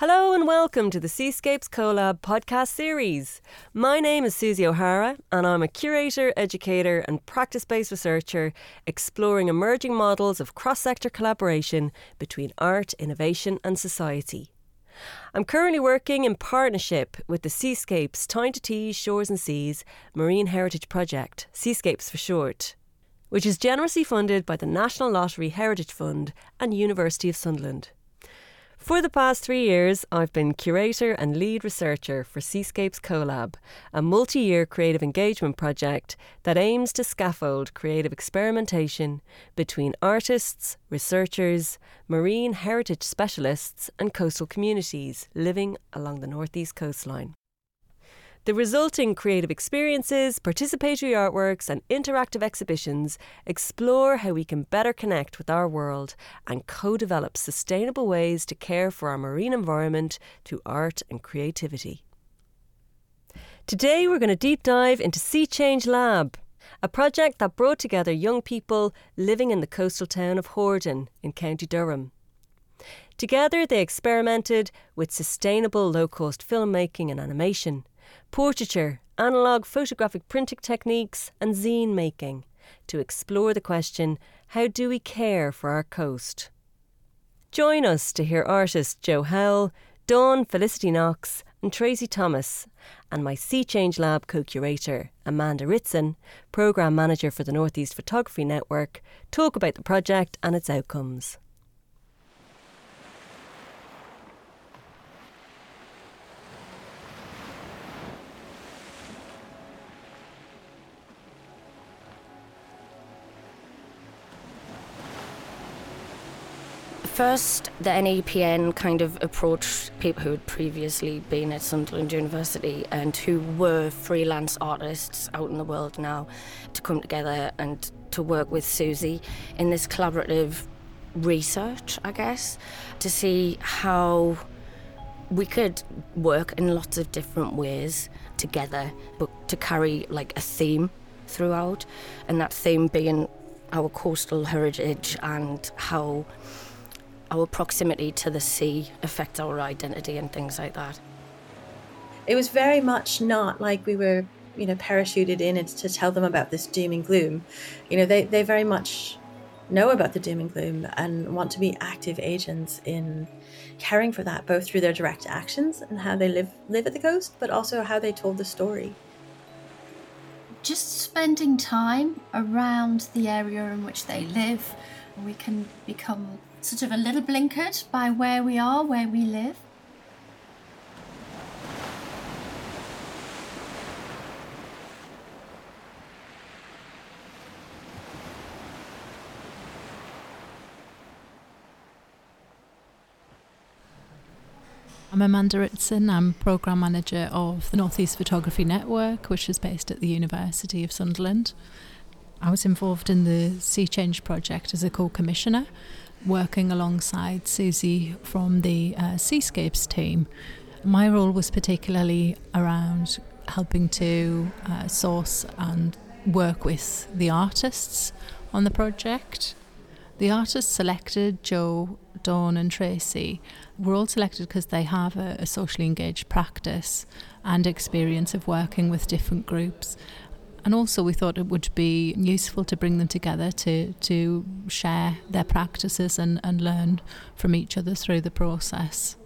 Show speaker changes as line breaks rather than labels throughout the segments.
Hello and welcome to the Seascapes CoLab podcast series. My name is Susie O'Hara and I'm a curator, educator, and practice based researcher exploring emerging models of cross sector collaboration between art, innovation, and society. I'm currently working in partnership with the Seascapes Tyne to Tees Shores and Seas Marine Heritage Project, Seascapes for short, which is generously funded by the National Lottery Heritage Fund and University of Sunderland. For the past three years, I've been curator and lead researcher for Seascapes CoLab, a multi year creative engagement project that aims to scaffold creative experimentation between artists, researchers, marine heritage specialists, and coastal communities living along the northeast coastline. The resulting creative experiences, participatory artworks, and interactive exhibitions explore how we can better connect with our world and co develop sustainable ways to care for our marine environment through art and creativity. Today, we're going to deep dive into Sea Change Lab, a project that brought together young people living in the coastal town of Horden in County Durham. Together, they experimented with sustainable low cost filmmaking and animation portraiture, analogue photographic printing techniques, and zine making to explore the question how do we care for our coast? Join us to hear artists Jo Howell, Dawn Felicia Knox, and Tracy Thomas, and my Sea Change Lab co curator, Amanda Ritson, programme manager for the Northeast Photography Network, talk about the project and its outcomes.
First, the NEPN kind of approached people who had previously been at Sunderland University and who were freelance artists out in the world now to come together and to work with Susie in this collaborative research, I guess, to see how we could work in lots of different ways together, but to carry like a theme throughout, and that theme being our coastal heritage and how our proximity to the sea affects our identity and things like that.
It was very much not like we were, you know, parachuted in to tell them about this doom and gloom. You know, they, they very much know about the doom and gloom and want to be active agents in caring for that, both through their direct actions and how they live live at the coast, but also how they told the story.
Just spending time around the area in which they live, we can become sort of a little blinkered by where we are, where we live.
I'm Amanda Ritson. I'm Programme Manager of the Northeast Photography Network, which is based at the University of Sunderland. I was involved in the Sea Change project as a co commissioner, working alongside Susie from the uh, Seascapes team. My role was particularly around helping to uh, source and work with the artists on the project. The artists selected, Jo, Dawn, and Tracy, were all selected because they have a, a socially engaged practice and experience of working with different groups and also, we thought it would be useful to bring them together to, to share their practices and, and learn from each other through the process.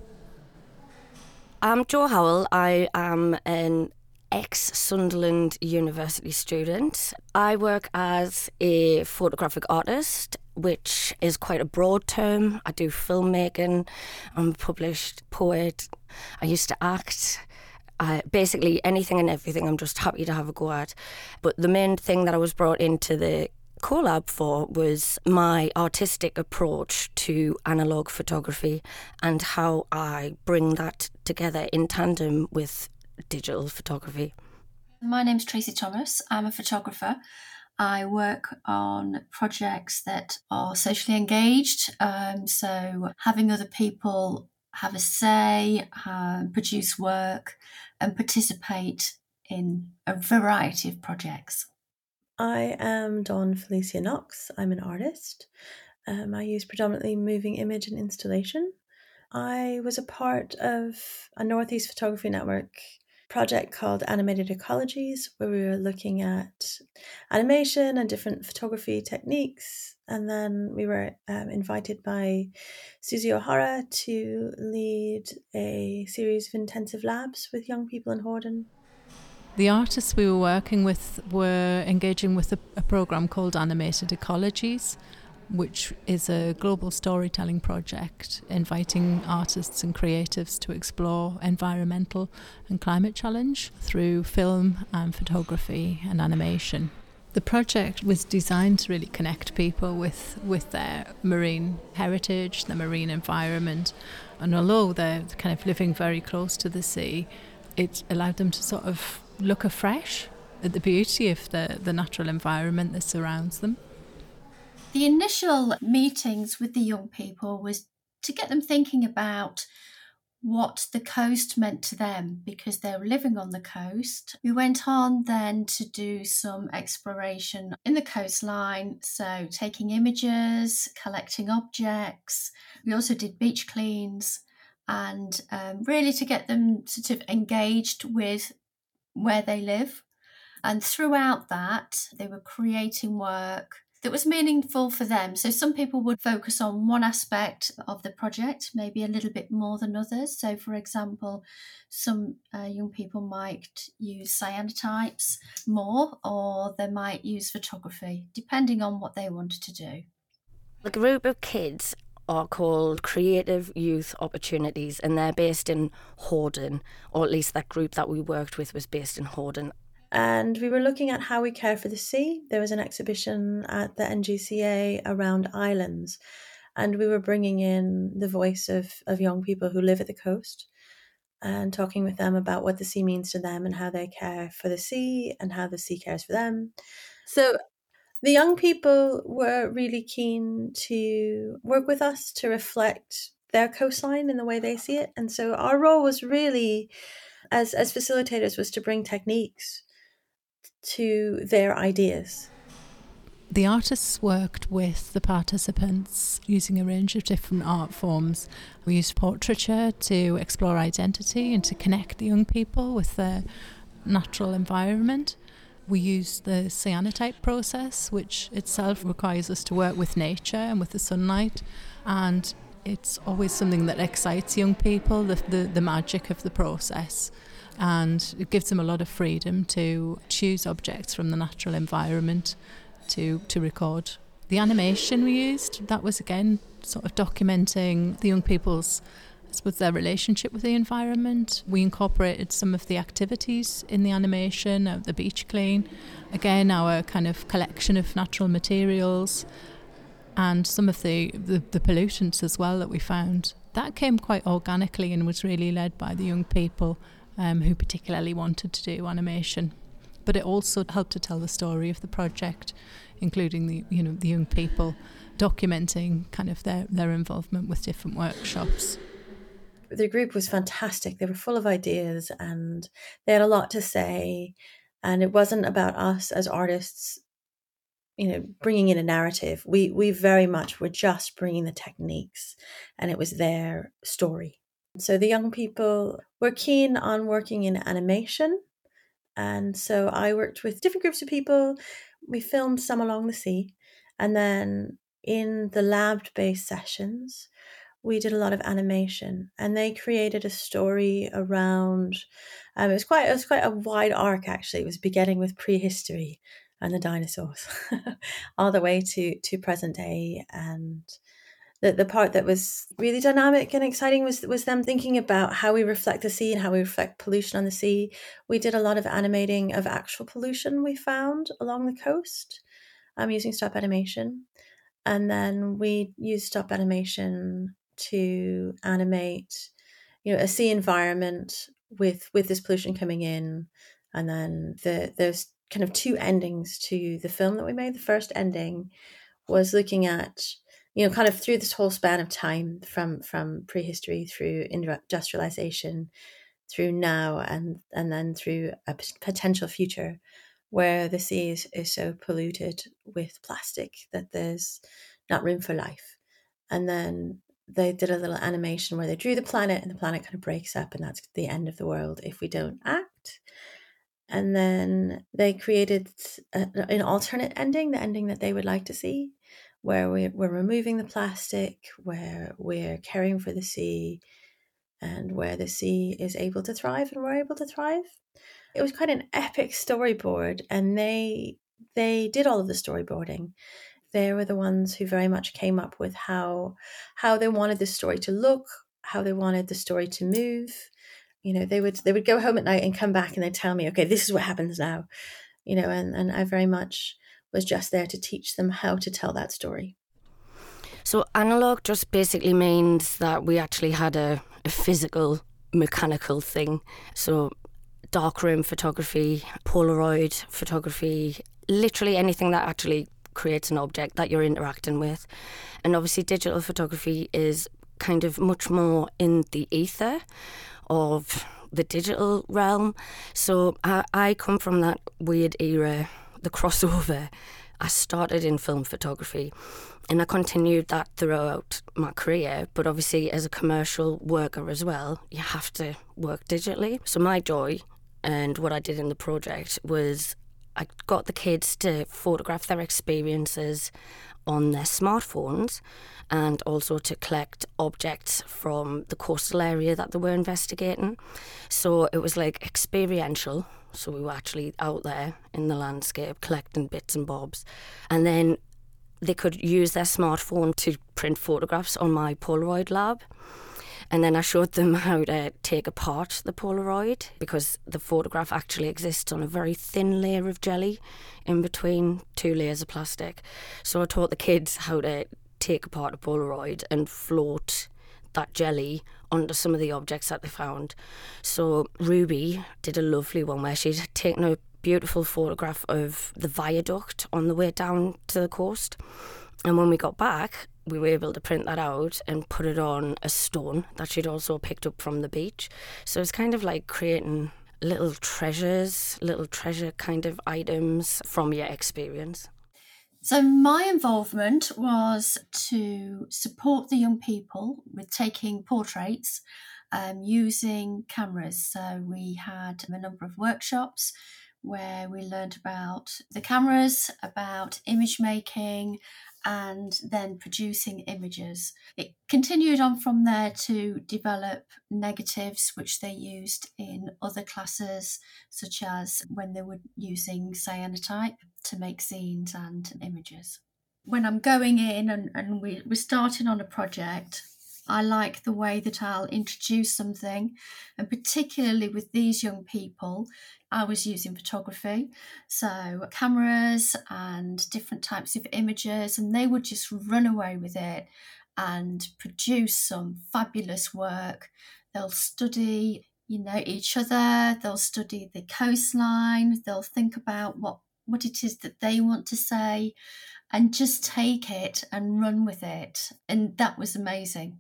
I'm Jo Howell. I am an ex Sunderland University student. I work as a photographic artist, which is quite a broad term. I do filmmaking, I'm a published poet, I used to act. Basically anything and everything I'm just happy to have a go at. But the main thing that I was brought into the collab for was my artistic approach to analog photography and how I bring that together in tandem with digital photography.
My name's Tracy Thomas. I'm a photographer. I work on projects that are socially engaged. Um, so, having other people have a say, uh, produce work, and participate in a variety of projects.
I am Dawn Felicia Knox. I'm an artist. Um, I use predominantly moving image and installation. I was a part of a Northeast Photography Network project called Animated Ecologies, where we were looking at animation and different photography techniques. And then we were um, invited by Susie O'Hara to lead a series of intensive labs with young people in Horden.
The artists we were working with were engaging with a, a program called Animated Ecologies, which is a global storytelling project inviting artists and creatives to explore environmental and climate challenge through film and photography and animation. The project was designed to really connect people with, with their marine heritage, their marine environment, and although they're kind of living very close to the sea, it allowed them to sort of look afresh at the beauty of the, the natural environment that surrounds them.
The initial meetings with the young people was to get them thinking about what the coast meant to them because they were living on the coast. We went on then to do some exploration in the coastline, so taking images, collecting objects. We also did beach cleans and um, really to get them sort of engaged with where they live. And throughout that, they were creating work that was meaningful for them. So some people would focus on one aspect of the project, maybe a little bit more than others. So, for example, some uh, young people might use cyanotypes more, or they might use photography, depending on what they wanted to do.
The group of kids are called Creative Youth Opportunities, and they're based in Horden, or at least that group that we worked with was based in Horden
and we were looking at how we care for the sea. There was an exhibition at the NGCA around islands, and we were bringing in the voice of, of young people who live at the coast and talking with them about what the sea means to them and how they care for the sea and how the sea cares for them. So the young people were really keen to work with us to reflect their coastline in the way they see it. And so our role was really as as facilitators was to bring techniques to their ideas.
The artists worked with the participants using a range of different art forms. We used portraiture to explore identity and to connect the young people with their natural environment. We used the cyanotype process, which itself requires us to work with nature and with the sunlight. And it's always something that excites young people, the, the, the magic of the process and it gives them a lot of freedom to choose objects from the natural environment to, to record. The animation we used, that was again sort of documenting the young people's with their relationship with the environment. We incorporated some of the activities in the animation, of the beach clean, again our kind of collection of natural materials and some of the, the, the pollutants as well that we found. That came quite organically and was really led by the young people um, who particularly wanted to do animation. But it also helped to tell the story of the project, including the you know the young people documenting kind of their, their involvement with different workshops.
The group was fantastic. They were full of ideas and they had a lot to say. And it wasn't about us as artists, you know, bringing in a narrative. We we very much were just bringing the techniques, and it was their story. So the young people were keen on working in animation. And so I worked with different groups of people. We filmed some along the sea. And then in the lab based sessions, we did a lot of animation and they created a story around um, it was quite it was quite a wide arc actually it was beginning with prehistory and the dinosaurs all the way to to present day and the, the part that was really dynamic and exciting was was them thinking about how we reflect the sea and how we reflect pollution on the sea. We did a lot of animating of actual pollution we found along the coast, um, using stop animation, and then we used stop animation to animate, you know, a sea environment with with this pollution coming in, and then the there's kind of two endings to the film that we made. The first ending was looking at you know, kind of through this whole span of time from from prehistory through industrialization, through now, and and then through a potential future, where the sea is, is so polluted with plastic that there's not room for life, and then they did a little animation where they drew the planet and the planet kind of breaks up and that's the end of the world if we don't act. And then they created a, an alternate ending the ending that they would like to see where we're, we're removing the plastic where we're caring for the sea and where the sea is able to thrive and we're able to thrive it was quite an epic storyboard and they they did all of the storyboarding they were the ones who very much came up with how how they wanted the story to look, how they wanted the story to move. You know, they would they would go home at night and come back and they'd tell me, okay, this is what happens now. You know, and, and I very much was just there to teach them how to tell that story.
So analog just basically means that we actually had a, a physical mechanical thing. So darkroom photography, Polaroid photography, literally anything that actually creates an object that you're interacting with. And obviously, digital photography is kind of much more in the ether of the digital realm. So I, I come from that weird era, the crossover. I started in film photography and I continued that throughout my career. But obviously, as a commercial worker as well, you have to work digitally. So, my joy and what I did in the project was I got the kids to photograph their experiences on their smartphones and also to collect objects from the coastal area that they were investigating. So it was like experiential. So we were actually out there in the landscape collecting bits and bobs. And then they could use their smartphone to print photographs on my Polaroid lab. And then I showed them how to take apart the Polaroid because the photograph actually exists on a very thin layer of jelly in between two layers of plastic. So I taught the kids how to take apart a Polaroid and float that jelly onto some of the objects that they found. So Ruby did a lovely one where she'd taken a beautiful photograph of the viaduct on the way down to the coast. And when we got back, we were able to print that out and put it on a stone that she'd also picked up from the beach. So it's kind of like creating little treasures, little treasure kind of items from your experience.
So, my involvement was to support the young people with taking portraits um, using cameras. So, we had a number of workshops where we learned about the cameras, about image making, and then producing images. It continued on from there to develop negatives, which they used in other classes, such as when they were using cyanotype to make zines and images. When I'm going in and, and we, we're starting on a project, I like the way that I'll introduce something, and particularly with these young people, I was using photography, so cameras and different types of images, and they would just run away with it and produce some fabulous work. They'll study, you know, each other, they'll study the coastline, they'll think about what what it is that they want to say and just take it and run with it. And that was amazing.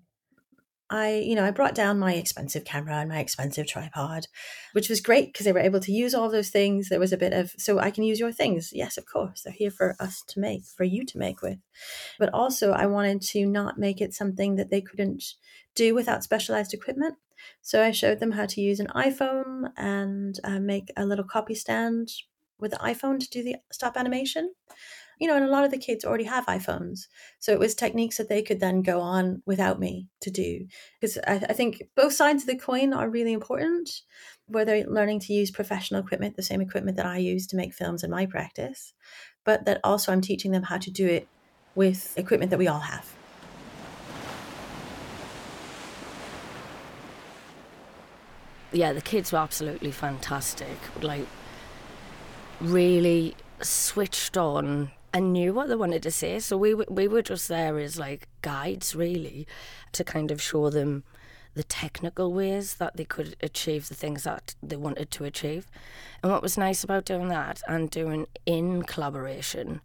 I, you know, I brought down my expensive camera and my expensive tripod, which was great because they were able to use all those things. There was a bit of, so I can use your things. Yes, of course. They're here for us to make, for you to make with. But also, I wanted to not make it something that they couldn't do without specialized equipment. So I showed them how to use an iPhone and uh, make a little copy stand with the iPhone to do the stop animation you know, and a lot of the kids already have iPhones. So it was techniques that they could then go on without me to do. Because I, I think both sides of the coin are really important, where they're learning to use professional equipment, the same equipment that I use to make films in my practice, but that also I'm teaching them how to do it with equipment that we all have.
Yeah, the kids were absolutely fantastic. Like, really switched on and knew what they wanted to say. So we we were just there as like guides, really, to kind of show them the technical ways that they could achieve the things that they wanted to achieve. And what was nice about doing that and doing in collaboration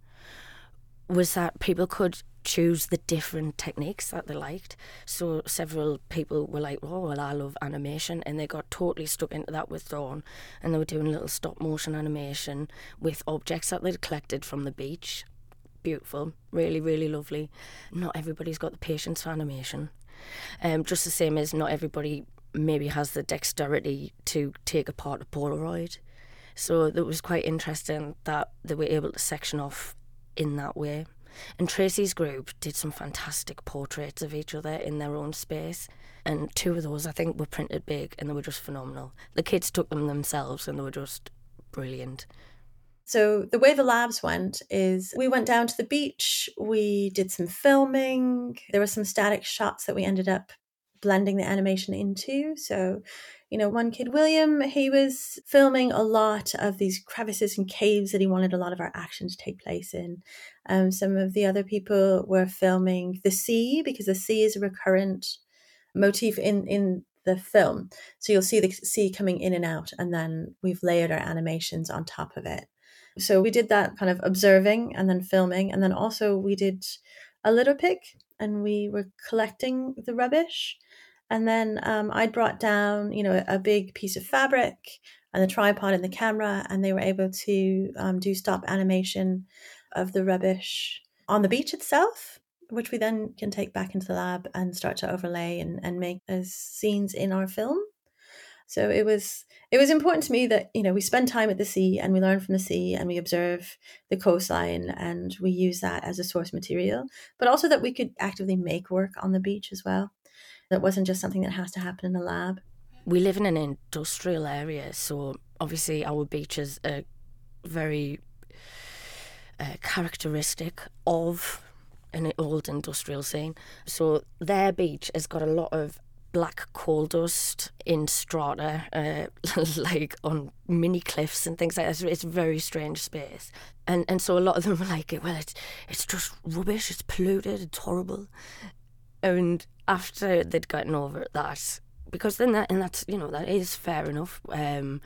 was that people could choose the different techniques that they liked. So several people were like, "Oh, well, I love animation," and they got totally stuck into that with Dawn, and they were doing little stop motion animation with objects that they'd collected from the beach. Beautiful, really, really lovely. Not everybody's got the patience for animation. Um, just the same as not everybody maybe has the dexterity to take apart a Polaroid. So it was quite interesting that they were able to section off in that way. And Tracy's group did some fantastic portraits of each other in their own space. And two of those, I think, were printed big and they were just phenomenal. The kids took them themselves and they were just brilliant.
So, the way the labs went is we went down to the beach, we did some filming, there were some static shots that we ended up blending the animation into. So, you know, one kid, William, he was filming a lot of these crevices and caves that he wanted a lot of our action to take place in. Um, some of the other people were filming the sea because the sea is a recurrent motif in in the film. So you'll see the sea coming in and out, and then we've layered our animations on top of it. So we did that kind of observing and then filming, and then also we did a litter pick and we were collecting the rubbish. And then um, I brought down, you know, a big piece of fabric and the tripod and the camera, and they were able to um, do stop animation of the rubbish on the beach itself, which we then can take back into the lab and start to overlay and, and make as scenes in our film. So it was it was important to me that you know we spend time at the sea and we learn from the sea and we observe the coastline and we use that as a source material, but also that we could actively make work on the beach as well. That wasn't just something that has to happen in a lab.
We live in an industrial area, so obviously our beaches are very uh, characteristic of an old industrial scene. So their beach has got a lot of black coal dust in strata, uh, like on mini cliffs and things like that. It's a very strange space, and and so a lot of them were like, well, it's it's just rubbish. It's polluted. It's horrible. And after they'd gotten over that, because then that and that's you know that is fair enough. Um,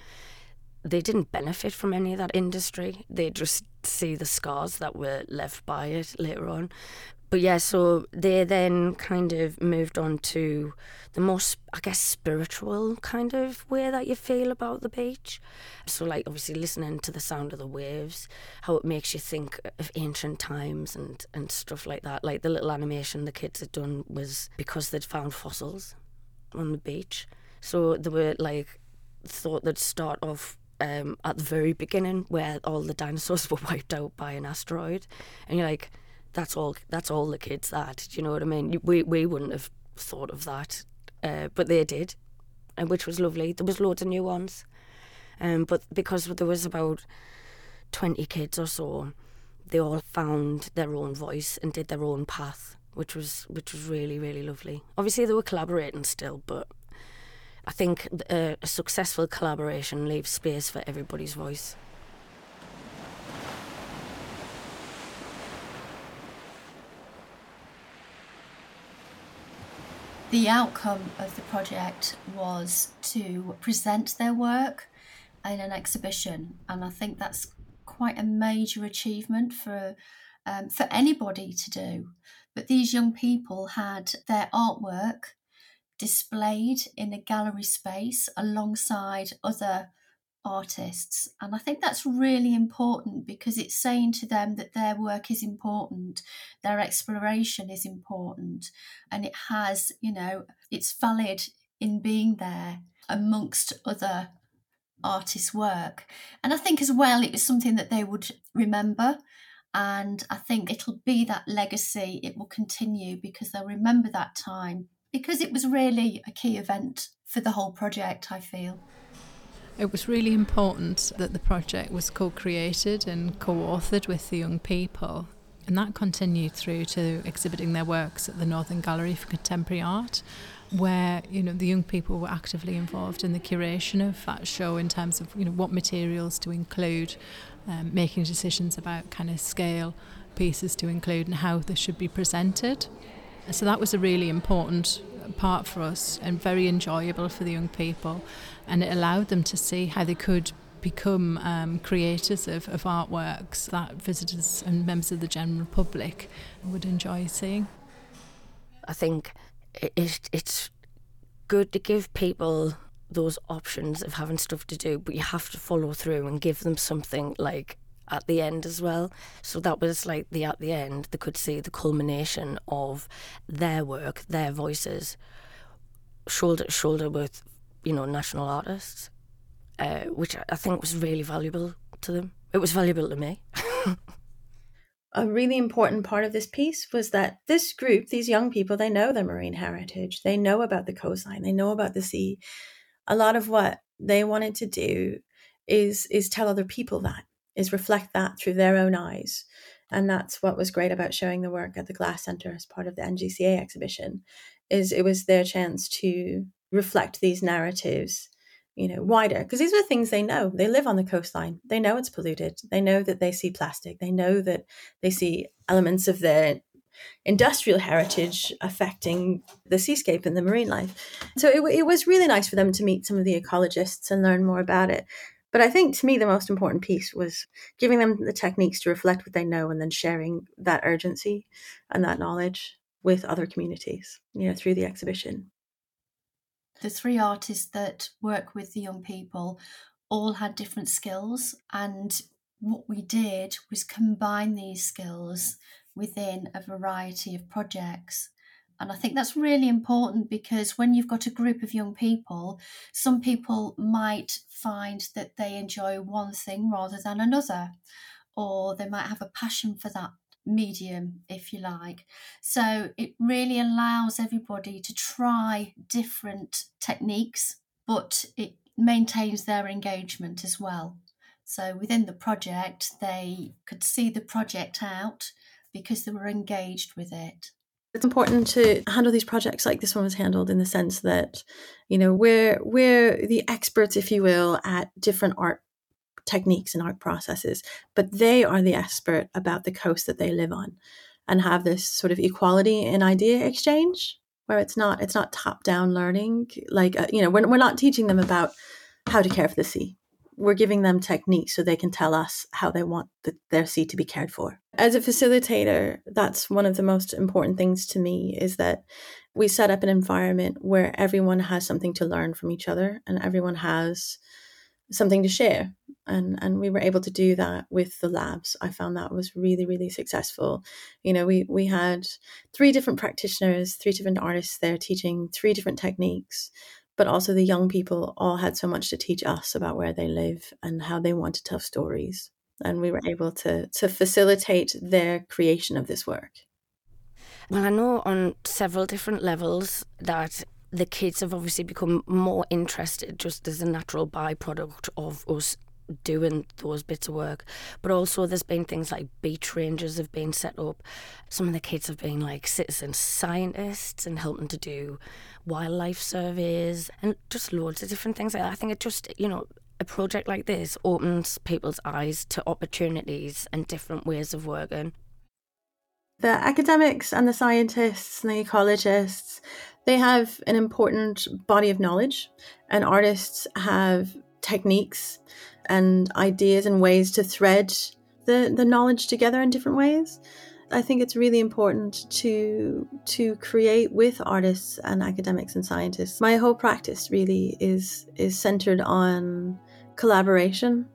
they didn't benefit from any of that industry. They just see the scars that were left by it later on. But yeah, so they then kind of moved on to the most, I guess, spiritual kind of way that you feel about the beach. So, like, obviously, listening to the sound of the waves, how it makes you think of ancient times and, and stuff like that. Like, the little animation the kids had done was because they'd found fossils on the beach. So, they were like, thought they'd start off um, at the very beginning where all the dinosaurs were wiped out by an asteroid. And you're like, that's all that's all the kids that do you know what I mean? We we wouldn't have thought of that uh, but they did and which was lovely. There was loads of new ones um, but because there was about 20 kids or so they all found their own voice and did their own path which was which was really really lovely. Obviously they were collaborating still but I think a, a successful collaboration leaves space for everybody's voice
The outcome of the project was to present their work in an exhibition, and I think that's quite a major achievement for um, for anybody to do. But these young people had their artwork displayed in a gallery space alongside other artists. And I think that's really important because it's saying to them that their work is important, their exploration is important, and it has, you know, it's valid in being there amongst other artists' work. And I think as well, it was something that they would remember. And I think it'll be that legacy, it will continue because they'll remember that time because it was really a key event for the whole project, I feel.
It was really important that the project was co created and co authored with the young people. And that continued through to exhibiting their works at the Northern Gallery for Contemporary Art, where you know the young people were actively involved in the curation of that show in terms of you know what materials to include, um, making decisions about kind of scale pieces to include and how they should be presented. So that was a really important part for us and very enjoyable for the young people. And it allowed them to see how they could become um, creators of, of artworks that visitors and members of the general public would enjoy seeing.
I think it, it's good to give people those options of having stuff to do, but you have to follow through and give them something like at the end as well. So that was like the at the end, they could see the culmination of their work, their voices, shoulder to shoulder with, you know, national artists, uh, which I think was really valuable to them. It was valuable to me.
a really important part of this piece was that this group, these young people, they know their marine heritage. They know about the coastline. They know about the sea. A lot of what they wanted to do is is tell other people that is reflect that through their own eyes. And that's what was great about showing the work at the Glass Center as part of the NGCA exhibition, is it was their chance to reflect these narratives, you know, wider. Because these are things they know. They live on the coastline. They know it's polluted. They know that they see plastic. They know that they see elements of their industrial heritage affecting the seascape and the marine life. So it, it was really nice for them to meet some of the ecologists and learn more about it. But I think to me, the most important piece was giving them the techniques to reflect what they know and then sharing that urgency and that knowledge with other communities, you know, through the exhibition.
The three artists that work with the young people all had different skills. And what we did was combine these skills within a variety of projects. And I think that's really important because when you've got a group of young people, some people might find that they enjoy one thing rather than another, or they might have a passion for that medium, if you like. So it really allows everybody to try different techniques, but it maintains their engagement as well. So within the project, they could see the project out because they were engaged with it.
It's important to handle these projects like this one was handled in the sense that, you know, we're we're the experts, if you will, at different art techniques and art processes, but they are the expert about the coast that they live on and have this sort of equality in idea exchange where it's not it's not top down learning like uh, you know we're, we're not teaching them about how to care for the sea we're giving them techniques so they can tell us how they want the, their sea to be cared for. As a facilitator, that's one of the most important things to me is that we set up an environment where everyone has something to learn from each other and everyone has something to share. And and we were able to do that with the labs. I found that was really, really successful. You know, we we had three different practitioners, three different artists there teaching three different techniques but also the young people all had so much to teach us about where they live and how they want to tell stories. And we were able to, to facilitate their creation of this work.
Well, I know on several different levels that the kids have obviously become more interested just as a natural byproduct of us doing those bits of work. But also, there's been things like beach rangers have been set up. Some of the kids have been like citizen scientists and helping to do wildlife surveys and just loads of different things. I think it just, you know, a project like this opens people's eyes to opportunities and different ways of working.
The academics and the scientists and the ecologists, they have an important body of knowledge, and artists have techniques and ideas and ways to thread the, the knowledge together in different ways. I think it's really important to to create with artists and academics and scientists. My whole practice really is is centered on collaboration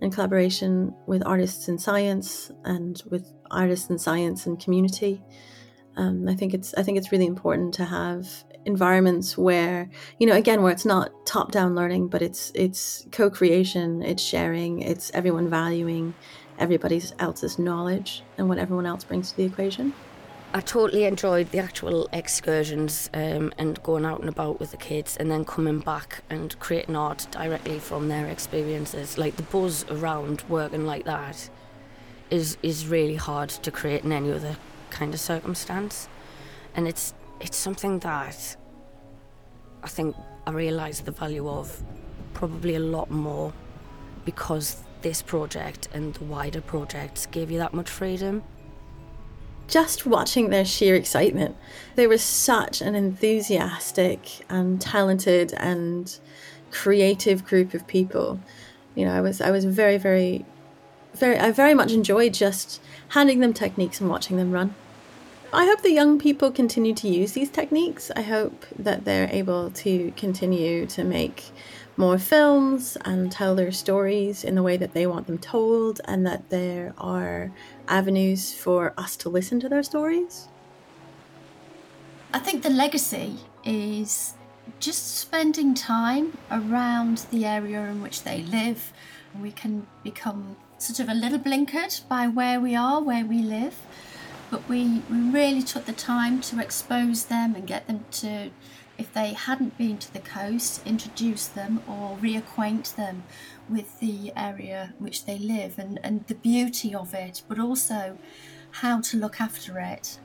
and collaboration with artists in science and with artists in science and community. Um, I think it's I think it's really important to have environments where you know again where it's not top down learning but it's it's co-creation it's sharing it's everyone valuing everybody else's knowledge and what everyone else brings to the equation
I totally enjoyed the actual excursions um, and going out and about with the kids and then coming back and creating art directly from their experiences. Like the buzz around working like that is is really hard to create in any other kind of circumstance. And it's it's something that I think I realised the value of probably a lot more because this project and the wider projects gave you that much freedom.
Just watching their sheer excitement, they were such an enthusiastic and talented and creative group of people. You know, I was I was very very very I very much enjoyed just handing them techniques and watching them run I hope the young people continue to use these techniques. I hope that they're able to continue to make more films and tell their stories in the way that they want them told, and that there are avenues for us to listen to their stories.
I think the legacy is just spending time around the area in which they live. We can become sort of a little blinkered by where we are, where we live, but we, we really took the time to expose them and get them to if they hadn't been to the coast, introduce them or reacquaint them with the area which they live and, and the beauty of it, but also how to look after it